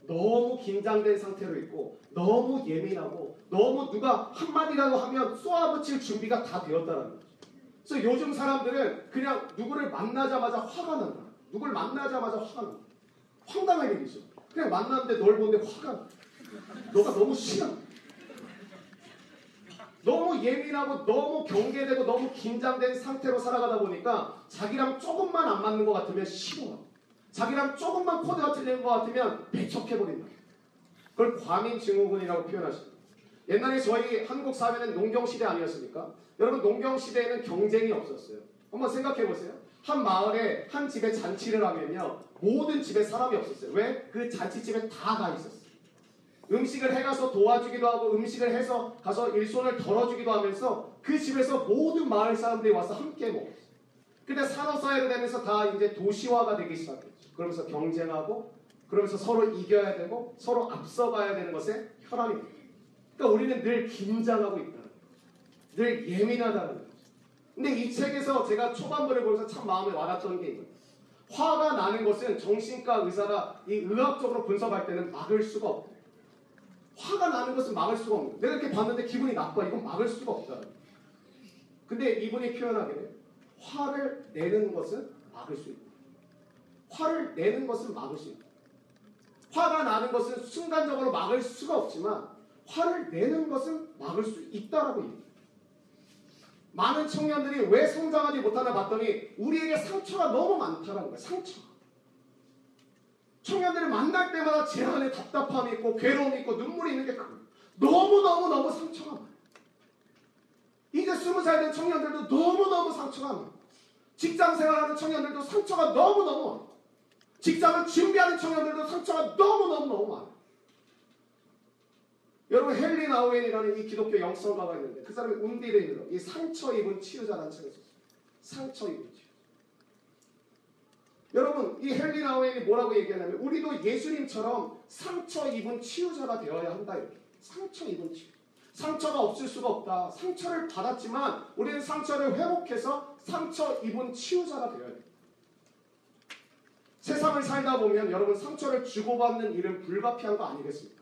너무 긴장된 상태로 있고 너무 예민하고 너무 누가 한마디라도 하면 쏘아붙일 준비가 다 되었다는 거죠. 그래서 요즘 사람들은 그냥 누구를 만나자마자 화가 난다. 누굴 만나자마자 화가 난다. 황당한 일이죠. 그냥 만났는데 널 보는데 화가 나. 너가 너무 싫어. 너무 예민하고 너무 경계되고 너무 긴장된 상태로 살아가다 보니까 자기랑 조금만 안 맞는 것 같으면 싫어. 자기랑 조금만 코드가 틀린 것 같으면 배척해버린다. 그걸 과민 증후군이라고 표현하십니다. 옛날에 저희 한국 사회는 농경 시대 아니었습니까? 여러분 농경 시대에는 경쟁이 없었어요. 한번 생각해 보세요. 한 마을에 한 집에 잔치를 하면요 모든 집에 사람이 없었어요. 왜? 그 잔치집에 다 가 있었어요. 음식을 해가서 도와주기도 하고 음식을 해서 가서 일손을 덜어주기도 하면서 그 집에서 모든 마을 사람들이 와서 함께 먹었어요. 근데 산업사회로 되면서 다 이제 도시화가 되기 시작했죠. 그러면서 경쟁하고 그러면서 서로 이겨야 되고 서로 앞서가야 되는 것에 혈안입니다. 그러니까 우리는 늘 긴장하고 있다는 거예요. 늘 예민하다는 거죠. 근데 이 책에서 제가 초반부를 보면서 참 마음에 와닿던 게 이거예요. 화가 나는 것은 정신과 의사가 이 의학적으로 분석할 때는 막을 수가 없다. 화가 나는 것은 막을 수가 없는. 내가 이렇게 봤는데 기분이 나빠. 이건 막을 수가 없다. 근데 이분이 표현하기를 화를 내는 것은 막을 수 있다. 화를 내는 것은 막을 수 있다. 화가 나는 것은 순간적으로 막을 수가 없지만 화를 내는 것은 막을 수 있다라고 얘기해요. 많은 청년들이 왜 성장하지 못하나 봤더니 우리에게 상처가 너무 많다라는 거예요. 상처. 청년들을 만날 때마다 제 안에 답답함이 있고 괴로움이 있고 눈물이 있는 게 너무너무너무 상처가 많아요. 이제 스무 살 된 청년들도 너무너무 상처가 많아요. 직장 생활하는 청년들도 상처가 너무너무 많아요. 직장을 준비하는 청년들도 상처가 너무너무너무 많아요. 여러분 헨리 나우엔이라는 이 기독교 영성가가 있는데 그 사람이 운디레이로 이 상처 입은 치유자라는 책을 썼어요. 상처 입은 치유. 여러분 이 헨리 나우엔이 뭐라고 얘기하냐면 우리도 예수님처럼 상처 입은 치유자가 되어야 한다 이렇게. 상처 입은 치유. 상처가 없을 수가 없다. 상처를 받았지만 우리는 상처를 회복해서 상처 입은 치유자가 되어야 돼. 세상을 살다 보면 여러분 상처를 주고받는 일은 불가피한 거 아니겠습니까?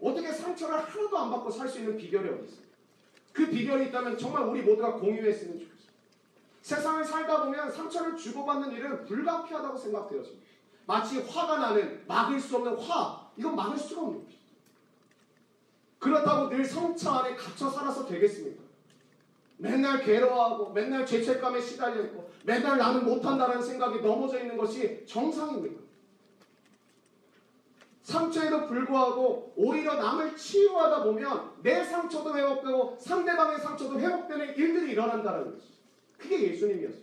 어떻게 상처를 하나도 안 받고 살 수 있는 비결이 어디 있어요? 그 비결이 있다면 정말 우리 모두가 공유했으면 좋겠어요. 세상을 살다 보면 상처를 주고받는 일은 불가피하다고 생각되어집니다. 마치 화가 나는 막을 수 없는 화, 이건 막을 수가 없는 것입니다. 그렇다고 늘 상처 안에 갇혀 살아서 되겠습니까? 맨날 괴로워하고 맨날 죄책감에 시달려 있고 맨날 나는 못한다는 생각이 넘어져 있는 것이 정상입니까? 상처에도 불구하고 오히려 남을 치유하다 보면 내 상처도 회복되고 상대방의 상처도 회복되는 일들이 일어난다는 것이죠. 그게 예수님이었어요.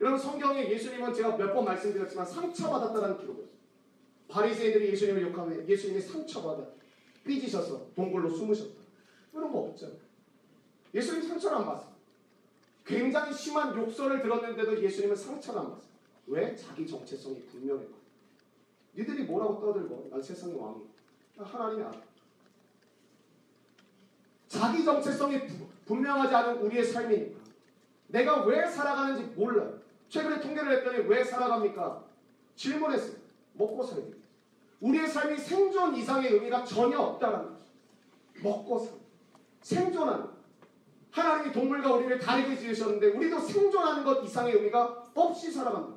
여러분 성경에 예수님은 제가 몇 번 말씀드렸지만 상처받았다는 기록이 있어요. 바리새인들이 예수님을 욕하면 예수님이 상처받아 삐지셔서 동굴로 숨으셨다. 그런 거 없잖아요. 예수님 상처를 안 받았어요. 굉장히 심한 욕설을 들었는데도 예수님은 상처를 안 받았어요. 왜? 자기 정체성이 분명했거든요. 니들이 뭐라고 떠들고 난 세상의 왕이 하나님이 알아. 자기 정체성이 부, 분명하지 않은 우리의 삶이니까 내가 왜 살아가는지 몰라요. 최근에 통계를 했더니 왜 살아갑니까? 질문했어요. 먹고 살기. 우리의 삶이 생존 이상의 의미가 전혀 없다는 거죠. 먹고 살기. 생존하는 하나님이 동물과 우리를 다르게 지으셨는데 우리도 생존하는 것 이상의 의미가 없이 살아간다.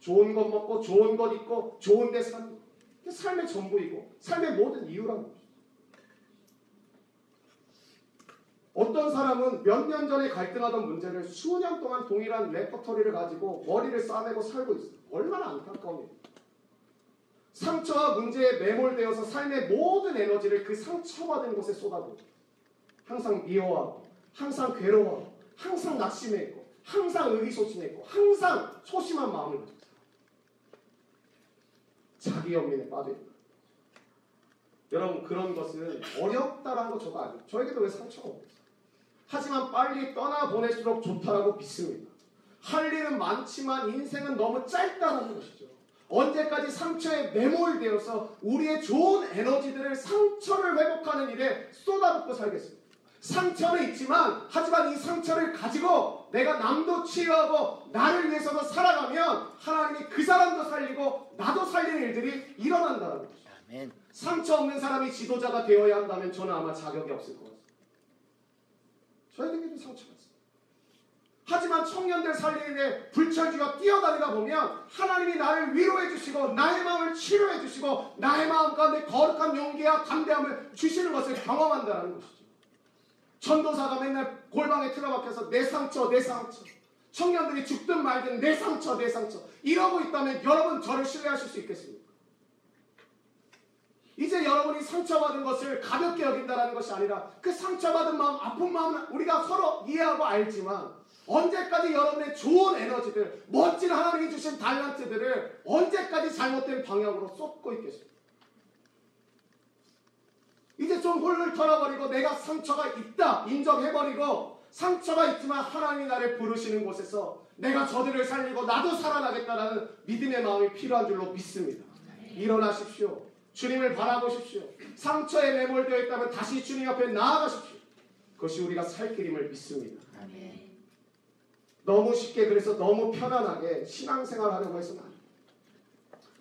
좋은 것 먹고 좋은 것 입고 좋은 데 사는 것. 그게 삶의 전부이고 삶의 모든 이유라는 거죠. 어떤 사람은 몇 년 전에 갈등하던 문제를 수년 동안 동일한 레퍼토리를 가지고 머리를 싸매고 살고 있어요. 얼마나 안타까운 일이에요. 상처와 문제에 매몰되어서 삶의 모든 에너지를 그 상처받은 곳에 쏟아부어 항상 미워하고 항상 괴로워하고 항상 낙심해 있고 항상 의기소침해 있고 항상 소심한 마음을 가지고. 자기 연민에 빠져 있는 거예요. 여러분 그런 것은 어렵다라는 거 저도 아니에요. 저에게도 왜 상처가 없어요. 하지만 빨리 떠나보낼수록 좋다라고 믿습니다. 할 일은 많지만 인생은 너무 짧다라는 것이죠. 언제까지 상처에 매몰되어서 우리의 좋은 에너지들을 상처를 회복하는 일에 쏟아붓고 살겠습니까? 상처는 있지만 하지만 이 상처를 가지고 내가 남도 치유하고 나를 위해서도 살아가면 하나님이 그 사람도 살리고 나도 살리는 일들이 일어난다는 거죠. 아멘. 상처 없는 사람이 지도자가 되어야 한다면 저는 아마 자격이 없을 것 같습니다. 저에게도 상처가 있어요. 하지만 청년들 살리는데 불철주가 뛰어다니다 보면 하나님이 나를 위로해 주시고 나의 마음을 치료해 주시고 나의 마음 가운데 거룩한 용기와 담대함을 주시는 것을 경험한다는 것이죠. 전도사가 맨날 골방에 틀어박혀서 내 상처 내 상처 청년들이 죽든 말든 내 상처 내 상처 이러고 있다면 여러분 저를 신뢰하실 수 있겠습니까? 이제 여러분이 상처받은 것을 가볍게 여긴다는 것이 아니라 그 상처받은 마음, 아픈 마음은 우리가 서로 이해하고 알지만 언제까지 여러분의 좋은 에너지들, 멋진 하나님이 주신 달란트들을 언제까지 잘못된 방향으로 쏟고 있겠습니까? 이제 좀 홀을 털어버리고 내가 상처가 있다 인정해버리고 상처가 있지만 하나님이 나를 부르시는 곳에서 내가 저들을 살리고 나도 살아나겠다라는 믿음의 마음이 필요한 줄로 믿습니다. 일어나십시오. 주님을 바라보십시오. 상처에 매몰되어 있다면 다시 주님 앞에 나아가십시오. 그것이 우리가 살 길임을 믿습니다. 아멘. 너무 쉽게 그래서 너무 편안하게 신앙생활 하려고 해서는.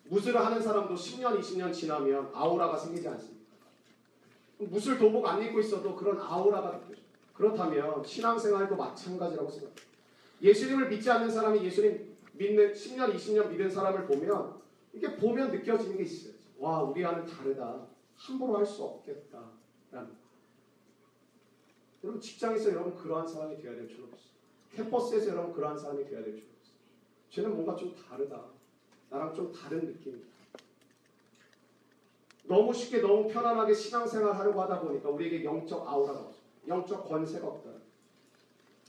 무술을 하는 사람도 10년, 20년 지나면 아우라가 생기지 않습니까? 무술 도복 안 입고 있어도 그런 아우라가 느껴져요. 그렇다면 신앙생활도 마찬가지라고 생각해요. 예수님을 믿지 않는 사람이 예수님 믿는 10년, 20년 믿은 사람을 보면 이게 보면 느껴지는 게 있어요. 와, 우리와는 다르다. 함부로 할 수 없겠다. 라는 거. 여러분 직장에서 여러분 그러한 사람이 되어야 될 줄로 믿습니다. 캠퍼스에서 여러분 그러한 사람이 되어야 될줄 알았어요. 쟤는 뭔가 좀 다르다. 나랑 좀 다른 느낌이다. 너무 쉽게 너무 편안하게 신앙생활 하려고 하다 보니까 우리에게 영적 아우라가 없어. 영적 권세가 없다.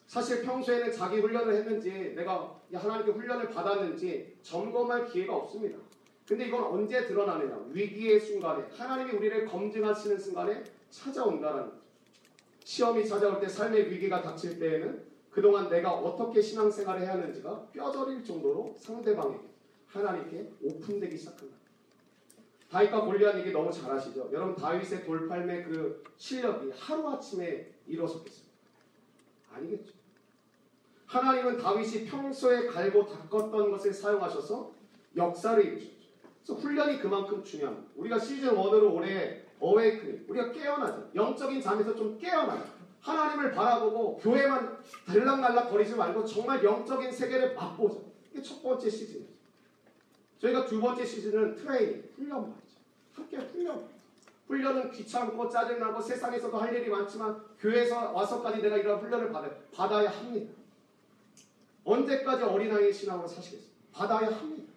사실 평소에는 자기 훈련을 했는지 내가 하나님께 훈련을 받았는지 점검할 기회가 없습니다. 근데 이건 언제 드러나느냐? 위기의 순간에 하나님이 우리를 검증하시는 순간에 찾아온다라는 거죠. 시험이 찾아올 때 삶의 위기가 닥칠 때에는 그동안 내가 어떻게 신앙생활을 해야 하는지가 뼈저릴 정도로 상대방에게 하나님께 오픈되기 시작한다. 다윗과 골리앗 얘기 너무 잘 아시죠? 여러분 다윗의 돌팔매 그 실력이 하루아침에 이루어졌겠습니까? 아니겠죠. 하나님은 다윗이 평소에 갈고 닦았던 것을 사용하셔서 역사를 이루셨죠. 그래서 훈련이 그만큼 중요합니다. 우리가 시즌 1으로 올해 어웨이크닝, 우리가 깨어나죠. 영적인 잠에서 좀 깨어나요. 하나님을 바라보고 교회만 들락날락 거리지 말고 정말 영적인 세계를 맛보자. 이게 첫 번째 시즌이에요. 저희가 두 번째 시즌은 트레이닝, 훈련 말 함께 훈련. 훈련은 귀찮고 짜증나고 세상에서도 할 일이 많지만 교회에서 와서까지 내가 이런 훈련을 받아, 받아야 합니다. 언제까지 어린아이의 신앙으로 사시겠어요? 받아야 합니다.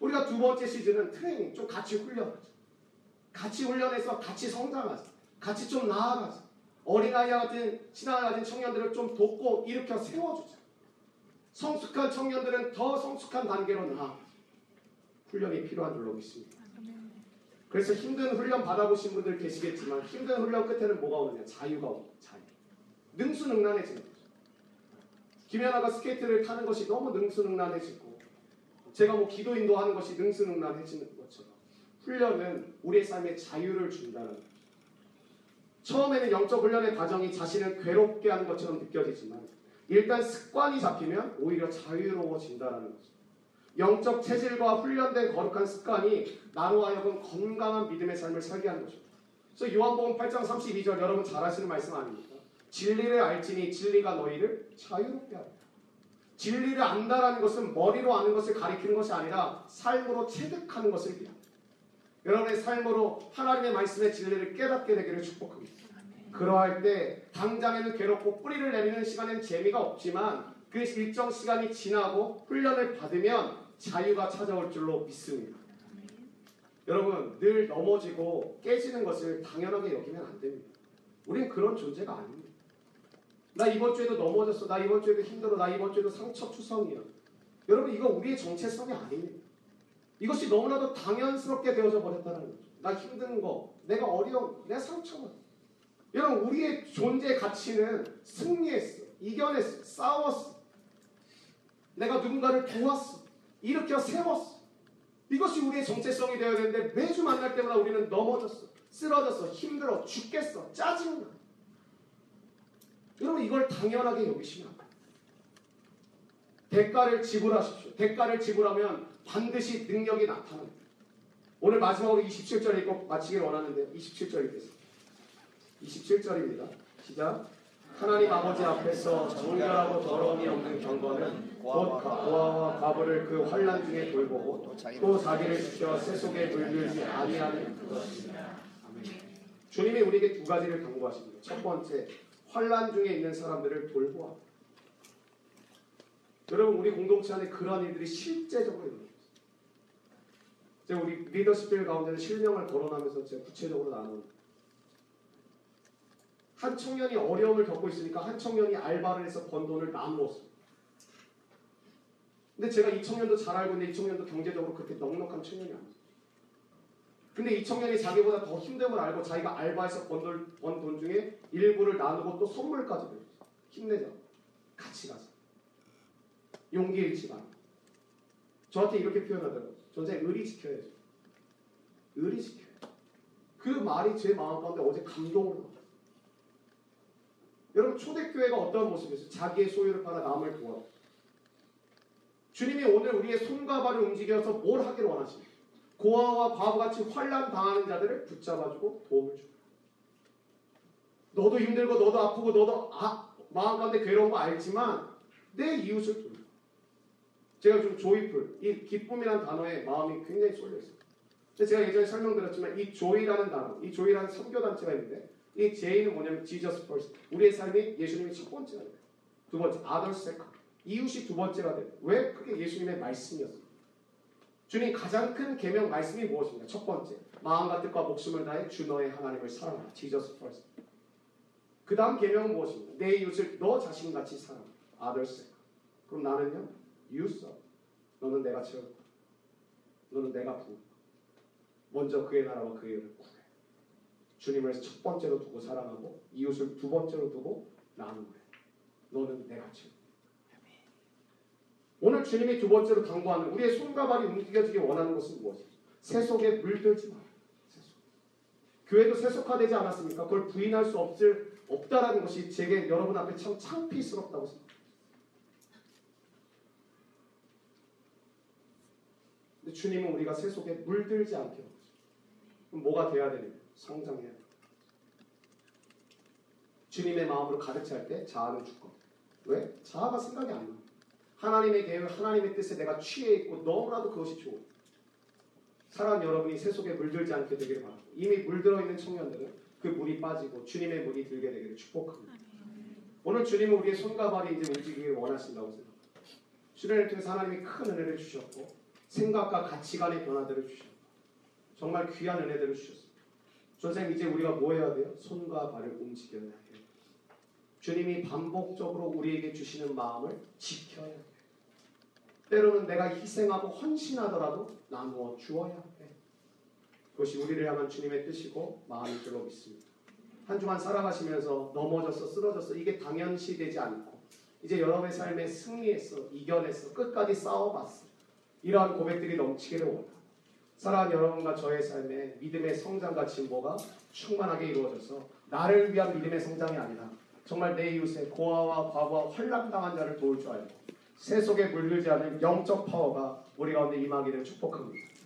우리가 두 번째 시즌은 트레이닝, 좀 같이 훈련하자. 같이 훈련해서 같이 성장하자. 같이 좀 나아가자. 어린아이와 같은 신앙을 가진 청년들을 좀 돕고 일으켜 세워주자. 성숙한 청년들은 더 성숙한 단계로 나아가자. 훈련이 필요한 줄로 믿습니다. 그래서 힘든 훈련 받아보신 분들 계시겠지만 힘든 훈련 끝에는 뭐가 오느냐? 자유가 옵니다. 자유. 능수능란해지는 거죠. 김연아가 스케이트를 타는 것이 너무 능수능란해지고 제가 뭐 기도 인도하는 것이 능수능란해지는 것처럼 훈련은 우리의 삶에 자유를 준다는. 처음에는 영적 훈련의 과정이 자신을 괴롭게 하는 것처럼 느껴지지만 일단 습관이 잡히면 오히려 자유로워진다는 거죠. 영적 체질과 훈련된 거룩한 습관이 나로 하여금 건강한 믿음의 삶을 살게 하는 거죠. 그래서 요한복음 8장 32절 여러분 잘 아시는 말씀 아닙니까? 진리를 알지니 진리가 너희를 자유롭게 하리라. 진리를 안다라는 것은 머리로 아는 것을 가리키는 것이 아니라 삶으로 체득하는 것을 얘기합니다. 여러분의 삶으로 하나님의 말씀의 진리를 깨닫게 되기를 축복합니다. 그러할 때 당장에는 괴롭고 뿌리를 내리는 시간엔 재미가 없지만 그 일정 시간이 지나고 훈련을 받으면 자유가 찾아올 줄로 믿습니다. 여러분 늘 넘어지고 깨지는 것을 당연하게 여기면 안 됩니다. 우린 그런 존재가 아닙니다. 나 이번 주에도 넘어졌어. 나 이번 주에도 힘들어. 나 이번 주에도 상처 투성이야. 여러분 이거 우리의 정체성이 아닙니다. 이것이 너무나도 당연스럽게 되어져 버렸다는 거죠. 나 힘든 거, 내가 어려운, 내 상처가. 여러분 우리의 존재 가치는 승리했어, 이겨냈어, 싸웠어. 내가 누군가를 도왔어, 일으켜 세웠어. 이것이 우리의 정체성이 되어야 되는데 매주 만날 때마다 우리는 넘어졌어, 쓰러졌어, 힘들어, 죽겠어, 짜증나. 여러분 이걸 당연하게 여기시면. 대가를 지불하십시오. 대가를 지불하면 반드시 능력이 나타납니다. 오늘 마지막으로 27절 읽고 마치길 원하는데 27절 읽겠습니다. 27절입니다. 시작. 하나님 아버지 앞에서 정결하고 더러움이 없는 경건은 곧 고아와 과부를 그 환란 중에 돌보고 또 자기를 지켜 새 속에 물들지 아니하는 그것입니다. 아멘. 주님이 우리에게 두 가지를 강구하십니다. 첫 번째, 환란 중에 있는 사람들을 돌보아. 여러분 우리 공동체 안에 그러한 일들이 실제적으로 일어납니다. 제가 우리 리더십들 가운데는 실명을 거론하면서 제가 구체적으로 나누는 한 청년이 어려움을 겪고 있으니까 한 청년이 알바를 해서 번 돈을 나누었습니다. 근데 제가 이 청년도 잘 알고 있는데 이 청년도 경제적으로 그렇게 넉넉한 청년이 아니에요. 근데 이 청년이 자기보다 더 힘듦을 알고 자기가 알바해서 번 돈, 번돈 중에 일부를 나누고 또 선물까지 드렸어요. 힘내자. 같이 가자. 용기 잃지 마. 저한테 이렇게 표현하더라고요. 전생 의리 지켜야죠. 의리 지켜야 그 말이 제 마음 가운데 어제 받았어요. 여러분 초대교회가 어떤 모습이었어요? 자기의 소유를 팔아 남을 도와. 주님이 오늘 우리의 손과 발을 움직여서 뭘 하기를 원하십니까? 고아와 과부같이 환란 당하는 자들을 붙잡아주고 도움을 주고. 너도 힘들고 너도 아프고 너도 아, 마음 가운데 괴로운 거 알지만 내 이웃을 돌봐. 제가 좀 조이풀, 이 기쁨이라는 단어에 마음이 굉장히 쏠려 있어요. 제가 예전에 설명드렸지만 이 조이라는 단어, 이 조이라는 선교단체가 있는데 이 J는 뭐냐면 Jesus first. 우리의 삶이 예수님이 첫 번째가 돼요. 두 번째, other second. 이웃이 두 번째가 돼요. 왜? 그게 예수님의 말씀이었어요. 주님 가장 큰 계명 말씀이 무엇입니까? 첫 번째, 마음과 뜻과 목숨을 다해 주 너의 하나님을 사랑하라. Jesus first. 그 다음 계명은 무엇입니까? 내 이웃을 너 자신같이 사랑하라. other. 그럼 나는요? You. 너는 내가 채울 거야. 너는 내가 부을 거야. 먼저 그의 나라와 그의 의를 구해. 주님을 첫 번째로 두고 사랑하고 이웃을 두 번째로 두고 나누고 해. 너는 내가 거야. 오늘 주님이 두 번째로 강구하는 우리의 손과 발이 움직여지기 원하는 것은 무엇이죠? 세속에 물들지 마. 세속. 교회도 세속화되지 않았습니까? 그걸 부인할 수 없을 없다라는 것이 제게 여러분 앞에 참 창피스럽다고 생각합니다. 근데 주님은 우리가 세속에 물들지 않게 있어요. 그럼 뭐가 돼야 되냐? 성장해야 돼. 주님의 마음으로 가득 찰 때 자아는 죽고. 왜? 자아가 생각이 안 나. 하나님의 계획, 하나님의 뜻에 내가 취해 있고 너무나도 그것이 좋아. 사랑 여러분이 새 속에 물들지 않게 되기를 바랍니다. 이미 물들어 있는 청년들은 그 물이 빠지고 주님의 물이 들게 되기를 축복합니다. 오늘 주님은 우리의 손과 발이 이제 움직이길 원하신다고 생각합니다. 수련을 통해서 하나님이 큰 은혜를 주셨고 생각과 가치관의 변화들을 주셨고 정말 귀한 은혜들을 주셨습니다. 선생님 이제 우리가 뭐 해야 돼요? 손과 발을 움직여야 해요. 주님이 반복적으로 우리에게 주시는 마음을 지켜야 돼요. 때로는 내가 희생하고 헌신하더라도 나누어 주어야 해. 그것이 우리를 향한 주님의 뜻이고 마음일 줄로 믿습니다. 한 주간 살아가시면서 넘어졌어 쓰러졌어 이게 당연시 되지 않고 이제 여러분의 삶에 승리했어 이겨냈어 끝까지 싸워봤어 이러한 고백들이 넘치기를 원합니다. 사랑하는 여러분과 저의 삶에 믿음의 성장과 진보가 충만하게 이루어져서 나를 위한 믿음의 성장이 아니라 정말 내 이웃의 고아와 과부와 환락당한 자를 도울 줄 알고 새 속에 물들지 않은 영적 파워가 우리 가운데 임하기를 축복합니다.